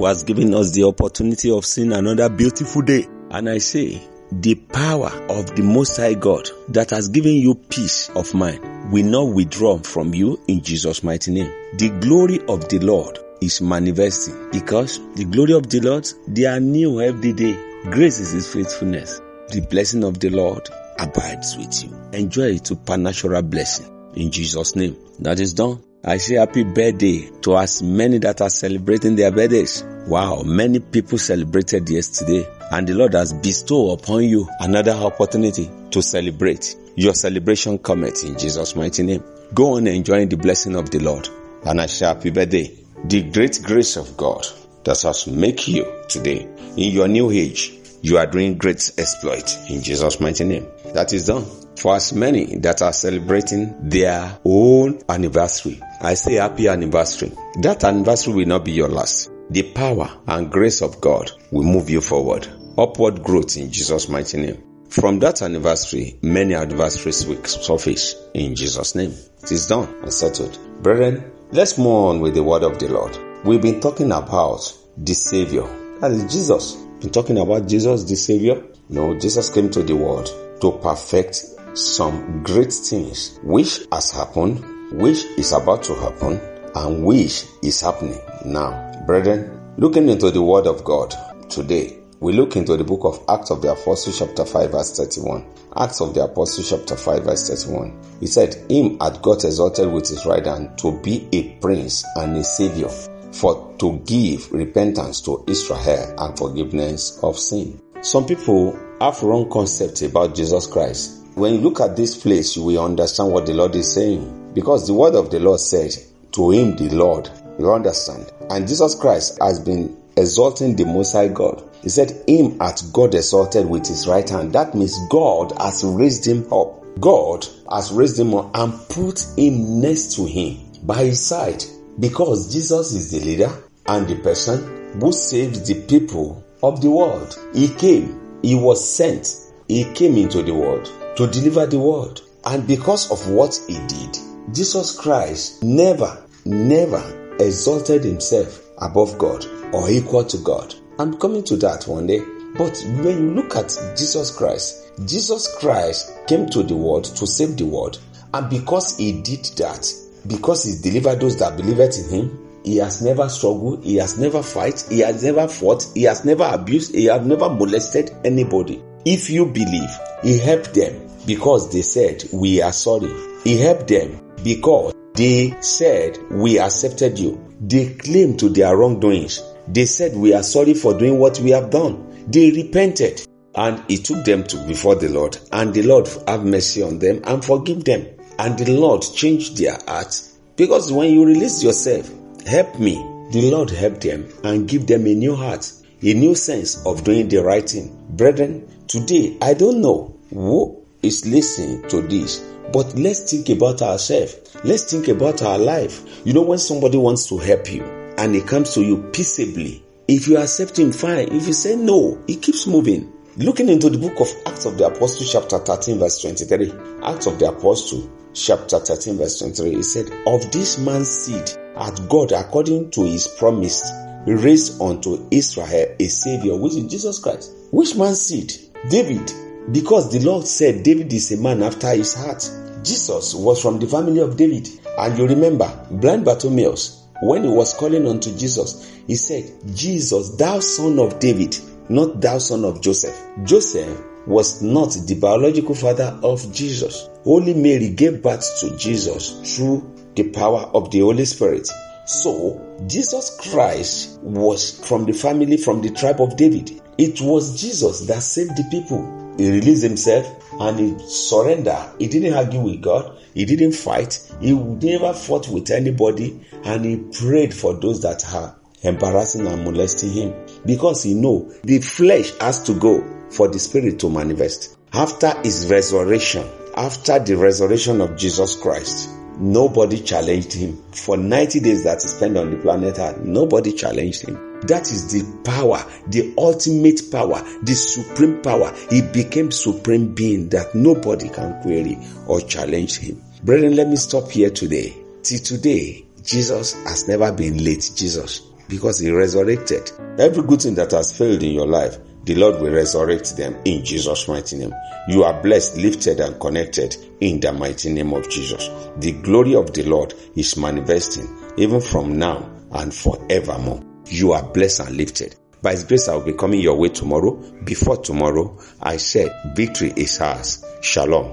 who has given us the opportunity of seeing another beautiful day. And I say, the power of the Most High God that has given you peace of mind will not withdraw from you in Jesus' mighty name. The glory of the Lord is manifesting because the glory of the Lord, they are new every day. Grace is His faithfulness. The blessing of the Lord abides with you. Enjoy it supernatural blessing in Jesus' name. That is done. I say happy birthday to as many that are celebrating their birthdays. Wow, many people celebrated yesterday and the Lord has bestowed upon you another opportunity to celebrate. Your celebration cometh in Jesus' mighty name. Go on enjoying the blessing of the Lord and I say happy birthday. The great grace of God that has make you today in your new age. You are doing great exploit in Jesus' mighty name. That is done. For as many that are celebrating their own anniversary, I say happy anniversary. That anniversary will not be your last. The power and grace of God will move you forward. Upward growth in Jesus' mighty name. From that anniversary, many anniversaries will surface in Jesus' name. It is done and settled. Brethren, let's move on with the word of the Lord. We've been talking about the Savior. That is Jesus. Been talking about Jesus, the Savior. No, Jesus came to the world to perfect some great things which has happened, which is about to happen, and which is happening now. Brethren, looking into the Word of God today, we look into the book of Acts of the Apostles, chapter 5, verse 31. Acts of the Apostles, chapter 5, verse 31. He said, Him had God exalted with his right hand to be a prince and a savior, for to give repentance to Israel and forgiveness of sin. Some people have wrong concept about Jesus Christ. When you look at this place, you will understand what the Lord is saying. Because the word of the Lord said, To him the Lord. You understand? And Jesus Christ has been exalting the Most High God. He said, Him at God exalted with his right hand. That means God has raised him up. God has raised him up and put him next to him by his side. Because Jesus is the leader and the person who saves the people of the world. He came, he was sent, he came into the world to deliver the world. And because of what he did, Jesus Christ never, never exalted himself above God or equal to God. I'm coming to that one day. But when you look at Jesus Christ, Jesus Christ came to the world to save the world. And because he did that, because he delivered those that believed in him, he has never struggled, he has never fight, he has never fought, he has never abused, he has never molested anybody. If you believe, he helped them because they said, we are sorry. He helped them because they said, we accepted you. They claimed to their wrongdoings. They said, we are sorry for doing what we have done. They repented and he took them to before the Lord and the Lord have mercy on them and forgive them. And the Lord changed their hearts because when you release yourself, help me, the Lord helped them and give them a new heart, a new sense of doing the right thing. Brethren, today I don't know who is listening to this, but let's think about ourselves. Let's think about our life. You know, when somebody wants to help you and he comes to you peaceably, if you accept him, fine. If you say no, he keeps moving. Looking into the book of Acts of the Apostle, chapter 13, verse 23. Acts of the Apostle, chapter 13, verse 23. He said, Of this man's seed hath God, according to his promise, raised unto Israel a savior, which is Jesus Christ. Which man's seed? David. Because the Lord said David is a man after his heart. Jesus was from the family of David. And you remember, blind Bartimaeus, when he was calling unto Jesus, he said, Jesus, thou son of David, not thou son of Joseph. Joseph was not the biological father of Jesus. Holy Mary gave birth to Jesus through the power of the Holy Spirit. So, Jesus Christ was from the family, from the tribe of David. It was Jesus that saved the people. He released himself and he surrendered. He didn't argue with God. He didn't fight. He never fought with anybody and he prayed for those that are embarrassing and molesting him. Because he know the flesh has to go for the spirit to manifest. After his resurrection, after the resurrection of Jesus Christ, nobody challenged him. For 90 days that he spent on the planet Earth, nobody challenged him. That is the power, the ultimate power, the supreme power. He became supreme being that nobody can query or challenge him. Brethren, let me stop here today. Till today, Jesus has never been late, Jesus, because he resurrected. Every good thing that has failed in your life, the Lord will resurrect them in Jesus' mighty name. You are blessed, lifted, and connected in the mighty name of Jesus. The glory of the Lord is manifesting even from now and forevermore. You are blessed and lifted. By His grace, I will be coming your way tomorrow. Before tomorrow, I said, victory is ours. Shalom.